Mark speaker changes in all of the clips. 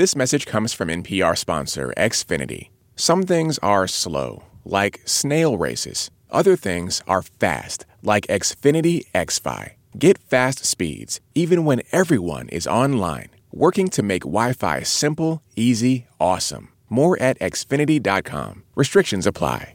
Speaker 1: This message comes from NPR sponsor Xfinity. Some things are slow, like snail races. Other things are fast, like Xfinity XFi. Get fast speeds even when everyone is online, working to make Wi Fi simple, easy, awesome. More at xfinity.com. Restrictions apply.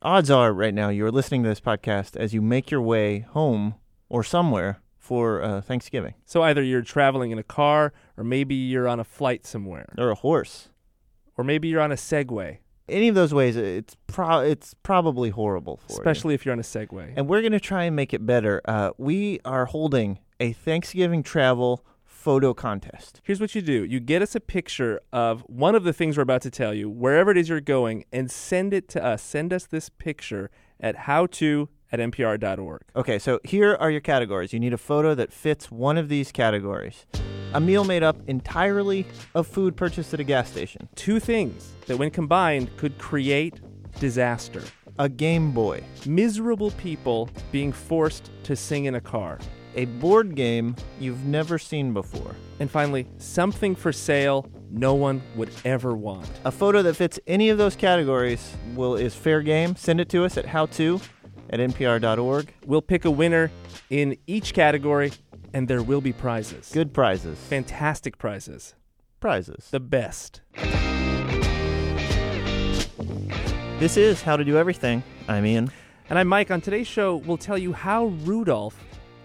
Speaker 2: Odds are, right now, you're listening to this podcast as you make your way home or somewhere for uh, Thanksgiving.
Speaker 3: So either you're traveling in a car, or maybe you're on a flight somewhere,
Speaker 2: Or a horse.
Speaker 3: or maybe you're on a Segway,
Speaker 2: Any of those ways, it's pro- it's probably horrible for you.
Speaker 3: especially if you're on a Segway.
Speaker 2: And we're going to try and make it better. Uh, we are holding a Thanksgiving travel photo contest.
Speaker 3: Here's what you do you get us a picture of one of the things we're about to tell you, wherever it is you're going, and send it to us. Send us this picture at howto at npr.org.
Speaker 2: Okay, so here are your categories. You need a photo that fits one of these categories. A meal made up entirely of food purchased at a gas station.
Speaker 3: Two things that, when combined, could create disaster
Speaker 2: A Game Boy.
Speaker 3: miserable people being forced to sing in a car.
Speaker 2: A board game you've never seen before.
Speaker 3: And finally, something for sale no one would ever want.
Speaker 2: A photo that fits any of those categories will is fair game. Send it to us at howto at npr.org.
Speaker 3: We'll pick a winner in each category, and there will be prizes.
Speaker 2: Good prizes.
Speaker 3: Fantastic prizes.
Speaker 2: Prizes.
Speaker 3: The best.
Speaker 2: This is How to Do Everything. I'm Ian.
Speaker 3: And I'm Mike. On today's show, we'll tell you how Rudolph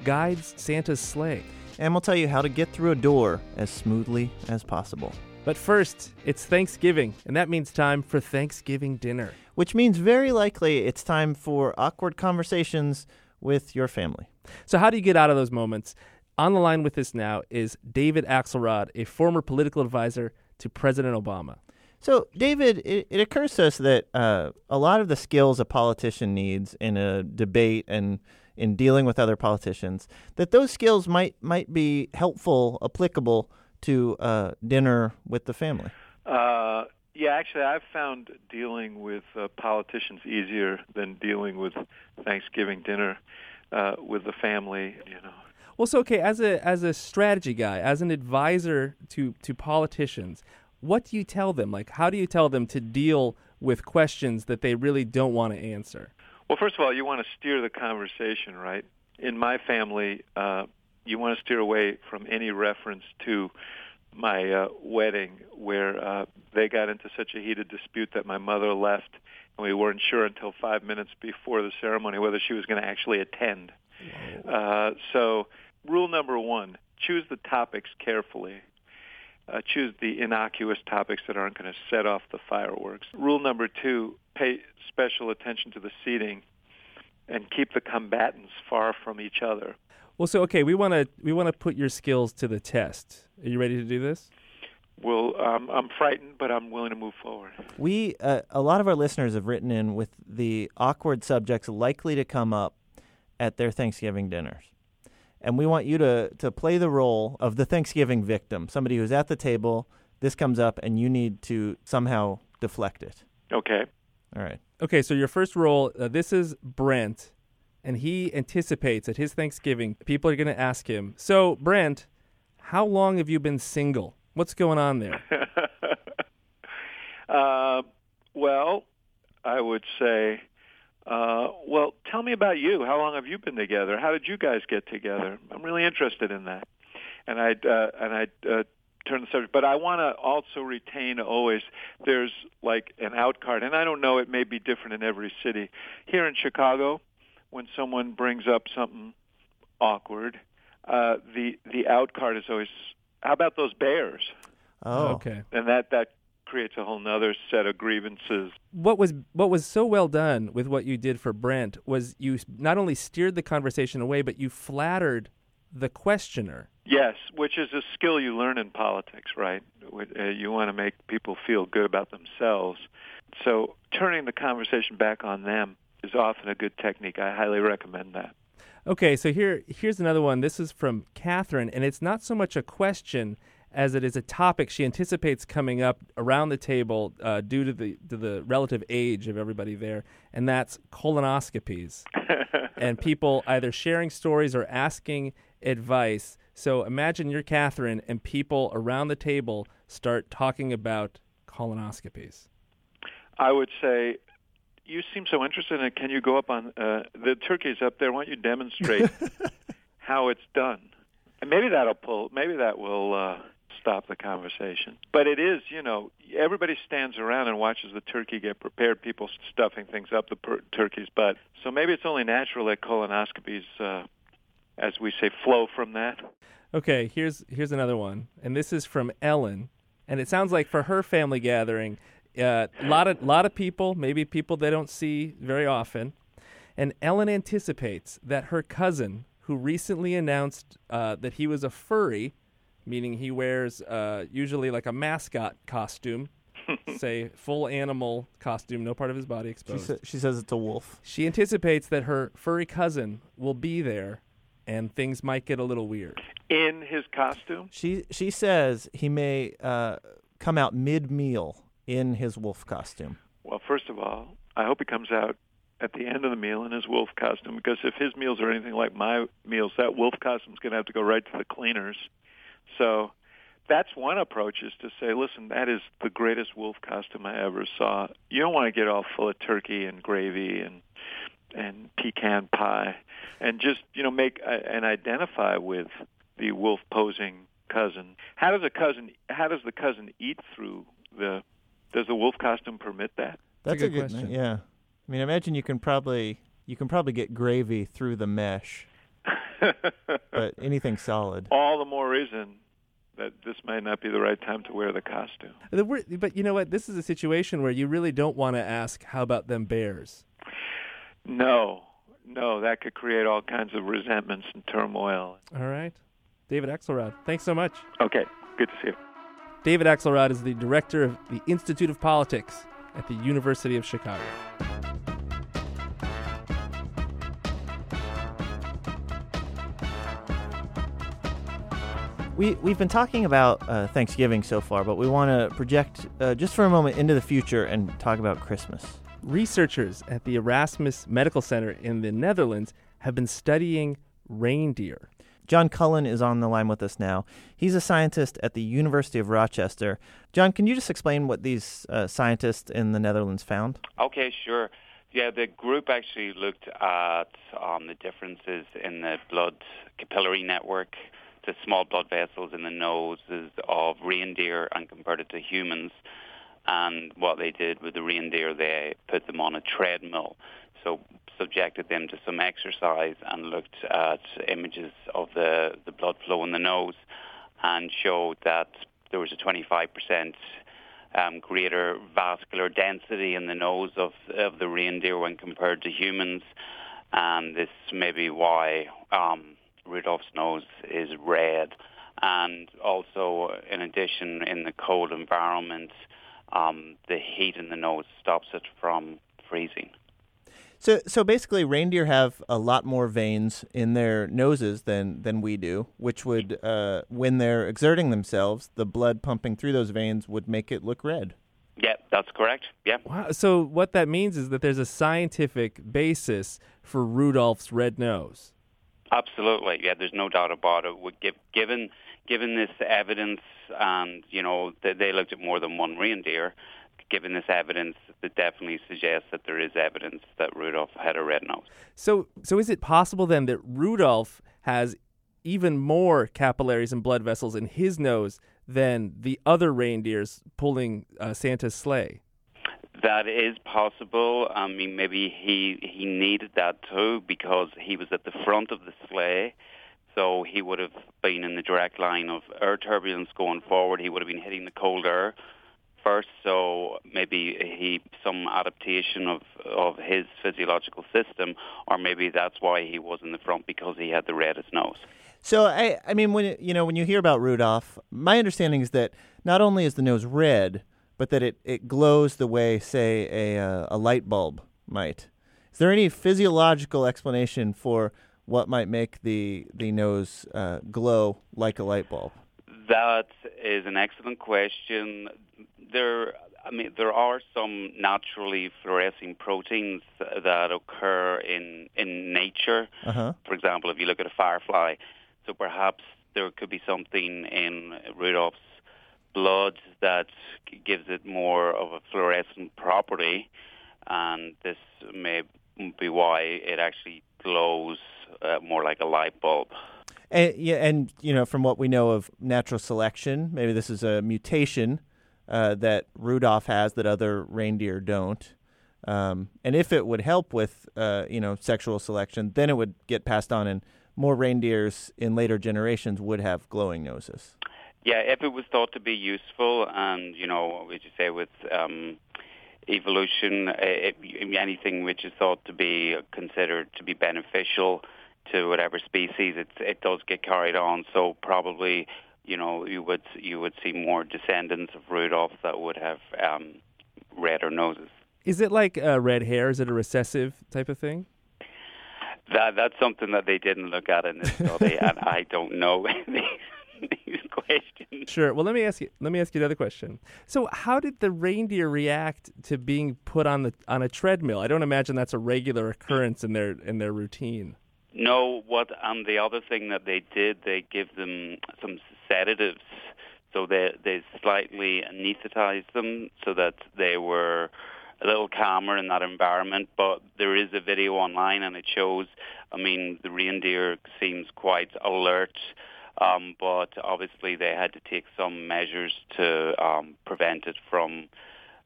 Speaker 3: guides Santa's sleigh.
Speaker 2: And we'll tell you how to get through a door as smoothly as possible.
Speaker 3: But first, it's Thanksgiving, and that means time for Thanksgiving dinner.
Speaker 2: Which means very likely it's time for awkward conversations with your family.
Speaker 3: So, how do you get out of those moments? On the line with us now is David Axelrod, a former political advisor to President Obama.
Speaker 2: So, David, it, it occurs to us that uh, a lot of the skills a politician needs in a debate and in dealing with other politicians, that those skills might might be helpful, applicable to uh, dinner with the family.
Speaker 4: Uh, yeah, actually, I've found dealing with uh, politicians easier than dealing with Thanksgiving dinner uh, with the family. You know,
Speaker 3: Well, so okay, as a as a strategy guy, as an advisor to to politicians, what do you tell them? Like, how do you tell them to deal with questions that they really don't want to answer?
Speaker 4: well, first of all, you want to steer the conversation, right? In my family, uh, you want to steer away from any reference to my uh, wedding, where uh, they got into such a heated dispute that my mother left, and we weren't sure until five minutes before the ceremony whether she was going to actually attend. Uh, so, rule number one: choose the topics carefully. Uh, choose the innocuous topics that aren't going to set off the fireworks. Rule number two: pay special attention to the seating, and keep the combatants far from each other.
Speaker 3: Well, so okay, we want to we want to put your skills to the test. Are you ready to do this?
Speaker 4: Well, um, I'm frightened, but I'm willing to move forward.
Speaker 2: We uh, a lot of our listeners have written in with the awkward subjects likely to come up at their Thanksgiving dinners. And we want you to to play the role of the Thanksgiving victim, somebody who's at the table, this comes up and you need to somehow deflect it.
Speaker 4: Okay.
Speaker 2: All right.
Speaker 3: Okay, so your first role. Uh, this is Brent, and he anticipates at his Thanksgiving people are going to ask him. So, Brent, how long have you been single? What's going on there?
Speaker 4: uh, well, I would say, uh, well, tell me about you. How long have you been together? How did you guys get together? I'm really interested in that. And I'd uh, and I'd uh, turn the subject, but I want to also retain always. There's like an out card, and I don't know. It may be different in every city. Here in Chicago, when someone brings up something awkward, uh, the the out card is always, "How about those bears?"
Speaker 2: Oh.
Speaker 3: Okay.
Speaker 4: and that that creates a whole nother set of grievances.
Speaker 3: What was what was so well done with what you did for Brent was you not only steered the conversation away, but you flattered the questioner.
Speaker 4: Yes, which is a skill you learn in politics, right? Uh, You want to make people feel good about themselves. So turning the conversation back on them is often a good technique. I highly recommend that.
Speaker 3: Okay, so here here's another one. This is from Catherine, and it's not so much a question as it is a topic she anticipates coming up around the table uh, due to the to the relative age of everybody there, and that's colonoscopies and people either sharing stories or asking advice So imagine you're Catherine, and people around the table start talking about colonoscopies.
Speaker 4: I would say, you seem so interested in it. Can you go up on uh, the turkey's up there? Why don't you demonstrate how it's done? And maybe that'll pull. Maybe that will uh, stop the conversation. But it is, you know, everybody stands around and watches the turkey get prepared. People stuffing things up the per- turkey's butt. So maybe it's only natural that colonoscopies, uh, as we say, flow from that.
Speaker 3: Okay, here's here's another one, and this is from Ellen, and it sounds like for her family gathering, a uh, lot of lot of people, maybe people they don't see very often, and Ellen anticipates that her cousin, who recently announced uh, that he was a furry, meaning he wears uh, usually like a mascot costume, say full animal costume, no part of his body
Speaker 2: She,
Speaker 3: exposed.
Speaker 2: sa- she says it's a wolf.
Speaker 3: She anticipates that her furry cousin will be there, and things might get a little weird.
Speaker 4: In his costume,
Speaker 2: She she says he may uh, come out mid meal in his wolf costume.
Speaker 4: well, first of all, I hope he comes out at the end of the meal in his wolf costume because if his meals are anything like my meals, that wolf costume's going to have to go right to the cleaners. So that's one approach is to say, listen, that is the greatest wolf costume I ever saw. You don't want to get all full of turkey and gravy and and pecan pie, and just you know make uh, and identify with the wolf posing cousin. How does a cousin? How does the cousin eat through the? Does the wolf costume permit that?
Speaker 3: That's
Speaker 2: That's
Speaker 3: a good question.
Speaker 2: Yeah, I mean, imagine you can probably you can probably get gravy through the mesh, but anything solid.
Speaker 4: All the more reason that this might not be the right time to wear the costume.
Speaker 3: But you know what? This is a situation where you really don't want to ask, "How about them bears?"
Speaker 4: No, no, that could create all kinds of resentments and turmoil.
Speaker 3: All right, David Axelrod, thanks so much.
Speaker 4: Okay, good to see you.
Speaker 3: David Axelrod is the director of the Institute of Politics at the University of Chicago.
Speaker 2: We we've been talking about uh, Thanksgiving so far, but we want to project uh, just for a moment into the future and talk about Christmas.
Speaker 3: Researchers at the Erasmus Medical Center in the Netherlands have been studying reindeer.
Speaker 2: John Cullen is on the line with us now. He's a scientist at the University of Rochester. John, can you just explain what these uh, scientists in the Netherlands found?
Speaker 5: Okay, sure. Yeah, the group actually looked at um, the differences in the blood capillary network, the small blood vessels in the noses of reindeer and compared it to humans. And what they did with the reindeer, they put them on a treadmill. So subjected them to some exercise and looked at images of the, the blood flow in the nose and showed that there was a 25% um, greater vascular density in the nose of, of the reindeer when compared to humans. And this may be why um, Rudolph's nose is red. And also, in addition, in the cold environment, um, the heat in the nose stops it from freezing.
Speaker 2: So, so basically, reindeer have a lot more veins in their noses than than we do, which would, uh, when they're exerting themselves, the blood pumping through those veins would make it look red.
Speaker 5: Yeah, that's correct. Yeah.
Speaker 3: Wow. So what that means is that there's a scientific basis for Rudolph's red nose.
Speaker 5: Absolutely, yeah. There's no doubt about it. Given given this evidence, and you know they, looked at more than one reindeer. Given this evidence, it definitely suggests that there is evidence that Rudolph had a red nose.
Speaker 3: So, so is it possible then that Rudolph has even more capillaries and blood vessels in his nose than the other reindeers pulling uh, Santa's sleigh?
Speaker 5: That is possible. I mean, maybe he he needed that too because he was at the front of the sleigh, so he would have been in the direct line of air turbulence going forward. He would have been hitting the cold air first, so maybe he some adaptation of of his physiological system, or maybe that's why he was in the front because he had the reddest nose.
Speaker 2: So, I, I mean, when you know when you hear about Rudolph, my understanding is that not only is the nose red, but that it, it glows the way, say, a uh, a light bulb might. Is there any physiological explanation for what might make the the nose uh, glow like a light bulb?
Speaker 5: That is an excellent question. There, I mean, there are some naturally fluorescing proteins that occur in in nature.
Speaker 2: Uh huh.
Speaker 5: For example, if you look at a firefly, so perhaps there could be something in Rudolph's blood that gives it more of a fluorescent property, and this may be why it actually glows uh, more like a light bulb.
Speaker 2: And yeah, and you know, from what we know of natural selection, maybe this is a mutation uh, that Rudolph has that other reindeer don't. Um, and if it would help with, uh, you know, sexual selection, then it would get passed on, and more reindeers in later generations would have glowing noses.
Speaker 5: Yeah, if it was thought to be useful, and you know, would you say with um, evolution, it, anything which is thought to be considered to be beneficial to whatever species, it it does get carried on. So probably, you know, you would you would see more descendants of Rudolph that would have um, redder noses.
Speaker 3: Is it like uh, red hair? Is it a recessive type of thing?
Speaker 5: That that's something that they didn't look at in this study, and I don't know these questions.
Speaker 3: Sure. Well, let me ask you. Let me ask you another question. So, how did the reindeer react to being put on the on a treadmill? I don't imagine that's a regular occurrence in their in their routine.
Speaker 5: No. What? And the other thing that they did, they give them some sedatives, so they they slightly anesthetized them so that they were a little calmer in that environment. But there is a video online, and it shows. I mean, the reindeer seems quite alert, um, but obviously they had to take some measures to um, prevent it from,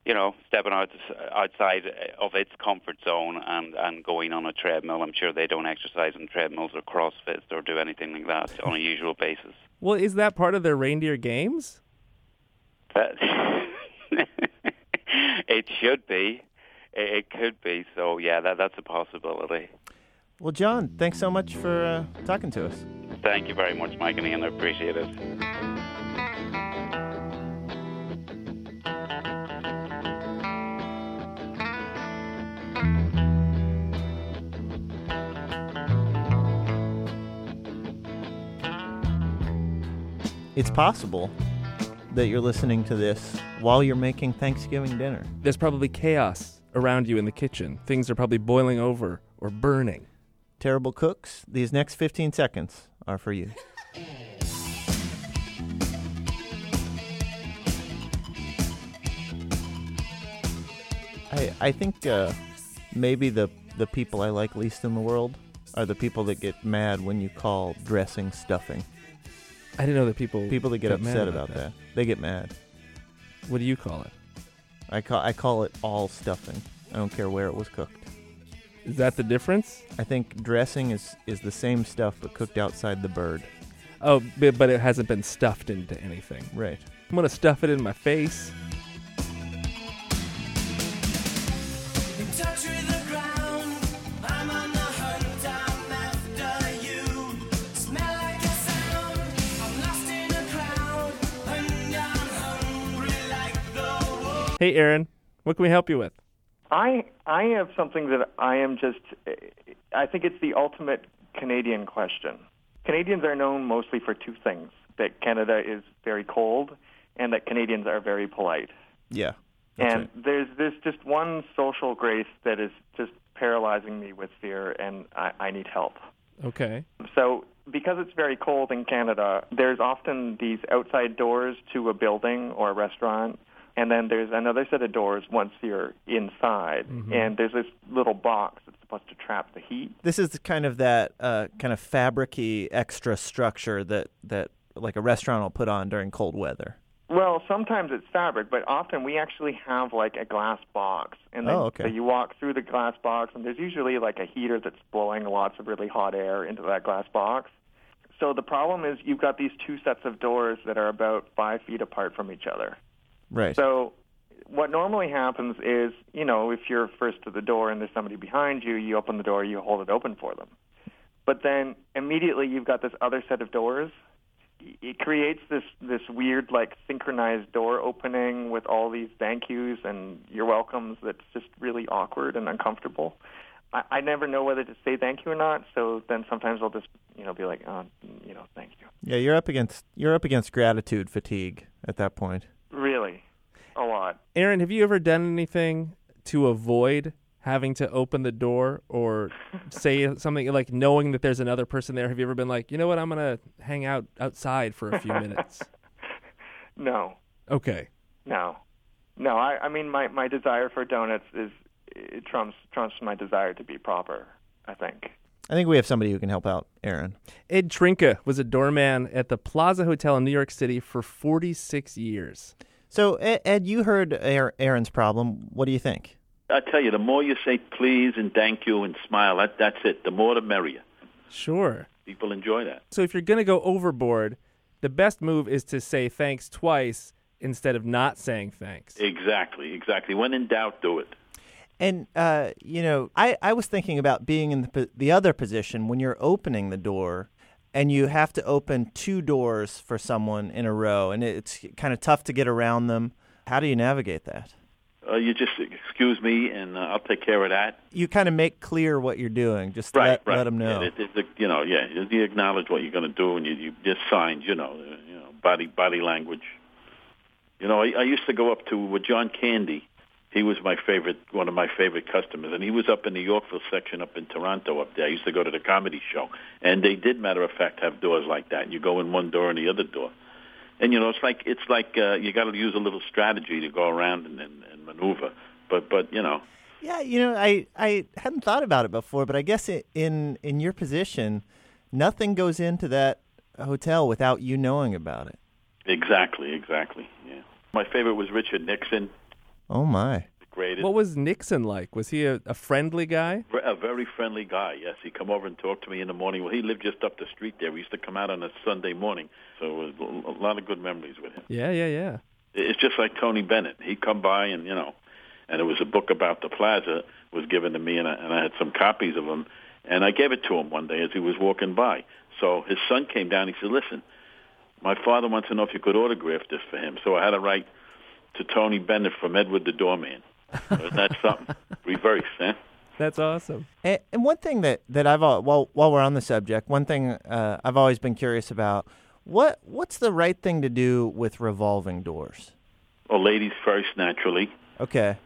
Speaker 5: you know, stepping out outside of its comfort zone and and going on a treadmill. I'm sure they don't exercise on treadmills or CrossFit or do anything like that on a usual basis.
Speaker 3: Well, is that part of their reindeer games?
Speaker 5: it should be. It, it could be. So yeah, that that's a possibility.
Speaker 2: Well, John, thanks so much for uh, talking to us.
Speaker 5: Thank you very much, Mike and Ian. I appreciate it.
Speaker 2: It's possible that you're listening to this while you're making Thanksgiving dinner.
Speaker 3: There's probably chaos around you in the kitchen. Things are probably boiling over or burning.
Speaker 2: Terrible cooks, these next 15 seconds are for you. I I think uh, maybe the the people I like least in the world are the people that get mad when you call dressing stuffing.
Speaker 3: I didn't know that people
Speaker 2: People that get
Speaker 3: mad
Speaker 2: upset about that. They get mad.
Speaker 3: What do you call it?
Speaker 2: I call I call it all stuffing. I don't care where it was cooked.
Speaker 3: Is that the difference?
Speaker 2: I think dressing is is the same stuff but cooked outside the bird.
Speaker 3: Oh, but, but it hasn't been stuffed into anything.
Speaker 2: Right.
Speaker 3: I'm gonna stuff it in my face.
Speaker 6: touch with the ground. I'm on the hunt. I'm after you. Smell like a sound. I'm lost in a crowd. And I'm hungry like the wolf.
Speaker 3: Hey, Aaron, what can we help you with?
Speaker 7: I I have something that I am just I think it's the ultimate Canadian question. Canadians are known mostly for two things: that Canada is very cold, and that Canadians are very polite.
Speaker 2: Yeah.
Speaker 7: and
Speaker 2: right.
Speaker 7: there's there's just one social grace that is just paralyzing me with fear, and I, I need help.
Speaker 3: Okay.
Speaker 7: So, because it's very cold in Canada, there's often these outside doors to a building or a restaurant, and then there's another set of doors once you're inside, and there's this little box that's supposed to trap the heat.
Speaker 2: This is kind of that uh, kind of fabricy extra structure that that like a restaurant will put on during cold weather.
Speaker 7: Well, sometimes it's fabric, but often we actually have like a glass box, and then
Speaker 2: Oh, okay.
Speaker 7: so you walk through the glass box, and there's usually like a heater that's blowing lots of really hot air into that glass box. So the problem is you've got these two sets of doors that are about five feet apart from each other.
Speaker 2: Right.
Speaker 7: So what normally happens is, you know, if you're first to the door and there's somebody behind you, you open the door, you hold it open for them. But then immediately you've got this other set of doors. It creates this this weird like synchronized door opening with all these thank yous and you're welcomes that's just really awkward and uncomfortable. I, I never know whether to say thank you or not, so then sometimes I'll just you know be like, oh, you know, thank you.
Speaker 2: yeah, you're up against you're up against gratitude fatigue at that point.
Speaker 7: Really, a lot.
Speaker 3: Aaron, have you ever done anything to avoid having to open the door or say something like knowing that there's another person there? Have you ever been like, you know what, I'm gonna hang out outside for a few minutes?
Speaker 7: No,
Speaker 3: Okay.
Speaker 7: no, no. I, I mean, my my desire for donuts is it trumps trumps my desire to be proper. I think.
Speaker 2: I think we have somebody who can help out Aaron.
Speaker 3: Ed Trinka was a doorman at the Plaza Hotel in New York City for 46 years.
Speaker 2: So, Ed, Ed you heard Aaron's problem. What do you think?
Speaker 8: I tell you, the more you say please and thank you and smile, that, that's it. The more the merrier.
Speaker 3: Sure.
Speaker 8: People enjoy that.
Speaker 3: So if you're going to go overboard, the best move is to say thanks twice instead of not saying thanks.
Speaker 8: Exactly, exactly. When in doubt, do it.
Speaker 2: And uh, you know, I, I was thinking about being in the the other position when you're opening the door, and you have to open two doors for someone in a row, and it's kind of tough to get around them. How do you navigate that?
Speaker 8: Uh, you just excuse me, and uh, I'll take care of that.
Speaker 2: You kind of make clear what you're doing, just
Speaker 8: Right,
Speaker 2: let,
Speaker 8: right.
Speaker 2: let them know.
Speaker 8: Yeah, you know, yeah. You- acknowledge what you're going to do, and you, you just signs. You know, uh, you know, body body language. You know, I, I used to go up to with John Candy. He was my favorite, one of my favorite customers, and he was up in the Yorkville section up in Toronto up there. I used to go to the comedy show, and they did, matter of fact, have doors like that. You go in one door and the other door, and you know, it's like it's like uh, you got to use a little strategy to go around and, and, and maneuver. But but you know,
Speaker 2: Yeah, you know, I, I hadn't thought about it before, but I guess it, in in your position, nothing goes into that hotel without you knowing about it.
Speaker 8: exactly, exactly. Yeah. My favorite was Richard Nixon.
Speaker 2: Oh my!
Speaker 8: Greatest.
Speaker 3: What was Nixon like? Was he a, a friendly guy?
Speaker 8: A very friendly guy. Yes, he'd come over and talk to me in the morning. Well, he lived just up the street there. We used to come out on a Sunday morning, so it was a lot of good memories with him.
Speaker 3: Yeah, yeah, yeah.
Speaker 8: It's just like Tony Bennett. He'd come by and you know, and it was a book about the plaza was given to me, and I, and I had some copies of them, and I gave it to him one day as he was walking by. So his son came down. He said, "Listen, my father wants to know if you could autograph this for him." So I had to write to Tony Bennett from Edward the Doorman. Isn't that something? Reverse, eh?
Speaker 3: That's awesome.
Speaker 2: And, and one thing that that I've al- while while we're on the subject, one thing uh, I've always been curious about what what's the right thing to do with revolving doors?
Speaker 8: Well, ladies first, naturally,
Speaker 2: Okay,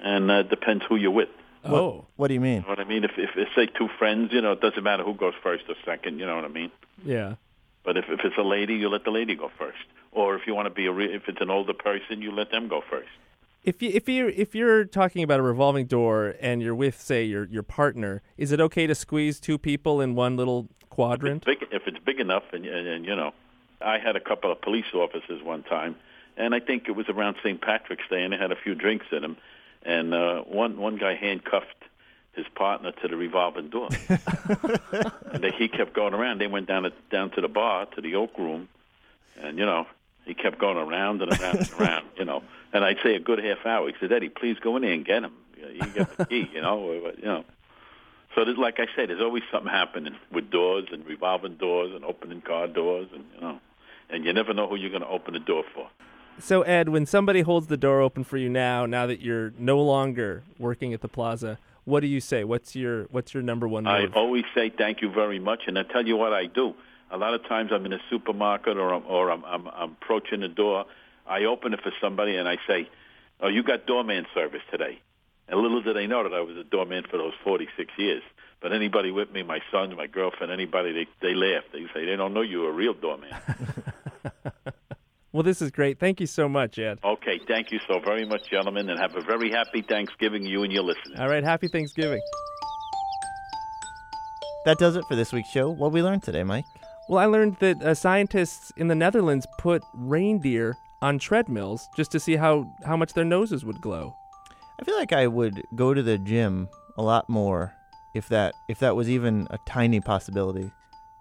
Speaker 8: and uh, depends who you're with.
Speaker 3: Oh,
Speaker 2: what do you mean?
Speaker 8: You know what I mean? If, if it's say two friends, you know, it doesn't matter who goes first or second. You know what I mean?
Speaker 3: yeah.
Speaker 8: But if if it's a lady, you let the lady go first. Or if you want to be a re- if it's an older person, you let them go first.
Speaker 3: If you if you if you're talking about a revolving door and you're with say your your partner, is it okay to squeeze two people in one little quadrant?
Speaker 8: Big, if it's big enough, and, and and you know, I had a couple of police officers one time, and I think it was around St. Patrick's Day, and they had a few drinks in them, and uh, one one guy handcuffed his partner to the revolving door, and they, he kept going around. They went down to, down to the bar to the Oak Room, and you know, he kept going around and around and around, you know. And I'd say a good half hour. He said, Eddie, please go in there and get him. You get the key, you know, you know. So, there's, like I said, there's always something happening with doors and revolving doors and opening car doors, and you know, and you never know who you're going to open the door for.
Speaker 3: So Ed, when somebody holds the door open for you now, now that you're no longer working at the plaza, what do you say? What's your what's your number one
Speaker 8: I always say thank you very much, and I tell you what I do. A lot of times I'm in a supermarket or I'm, or I'm, I'm, I'm approaching the door. I open it for somebody and I say, "Oh, you got doorman service today." And little did they know that I was a doorman for those 46 years. But anybody with me, my son, my girlfriend, anybody, they they laugh. They say they don't know you're a real doorman.
Speaker 3: Well, this is great. Thank you so much, Ed.
Speaker 8: okay, thank you so very much, gentlemen, and have a very happy Thanksgiving, you and your listeners.
Speaker 3: All right, happy Thanksgiving.
Speaker 2: That does it for this week's show. What we learned today, Mike?
Speaker 3: Well, I learned that uh, scientists in the Netherlands put reindeer on treadmills just to see how, how much their noses would glow.
Speaker 2: I feel like I would go to the gym a lot more if that if that was even a tiny possibility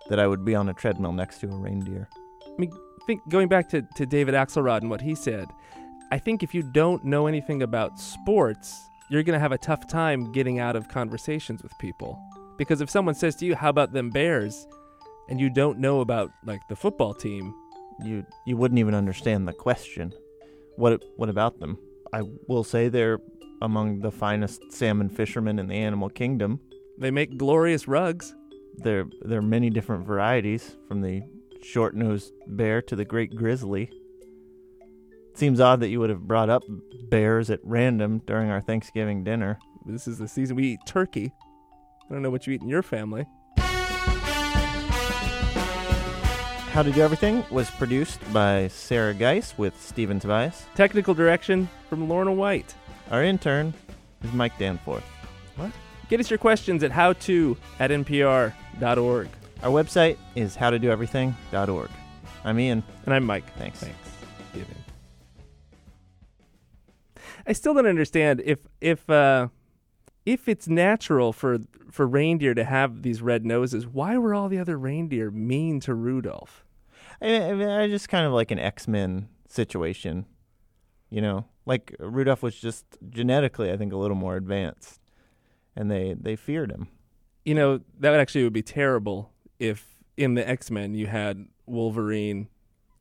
Speaker 2: that I would be on a treadmill next to a reindeer.
Speaker 3: I mean, think going back to, to David Axelrod and what he said, I think if you don't know anything about sports, you're going to have a tough time getting out of conversations with people. Because if someone says to you, "How about them Bears?" And you don't know about like the football team,
Speaker 2: You you wouldn't even understand the question. What what about them? I will say they're among the finest salmon fishermen in the animal kingdom.
Speaker 3: they make glorious rugs.
Speaker 2: There there are many different varieties, from the short-nosed bear to the great grizzly. It Seems odd that you would have brought up bears at random during our Thanksgiving dinner.
Speaker 3: This is the season we eat turkey. I don't know what you eat in your family.
Speaker 2: How to Do Everything was produced by Sarah Geiss with Steven Tobias.
Speaker 3: Technical direction from Lorna White.
Speaker 2: Our intern is Mike Danforth. What?
Speaker 3: Get us your questions at howto at npr.org.
Speaker 2: Our website is howtodoeverything.org. I'm Ian.
Speaker 3: And I'm Mike. Thanks.
Speaker 2: Thanks.
Speaker 3: Giving. I still don't understand if if uh, if it's natural for for reindeer to have these red noses. Why were all the other reindeer mean to Rudolph?
Speaker 2: I mean, I, mean, I just kind of like an X Men situation. You know, like Rudolph was just genetically, I think, a little more advanced, and they they feared him.
Speaker 3: You know that would actually would be terrible if in the X Men you had Wolverine,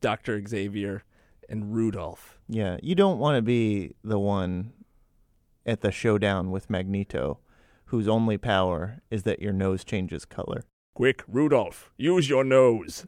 Speaker 3: Doctor Xavier, and Rudolph.
Speaker 2: Yeah, you don't want to be the one at the showdown with Magneto, whose only power is that your nose changes color.
Speaker 3: Quick, Rudolph, use your nose.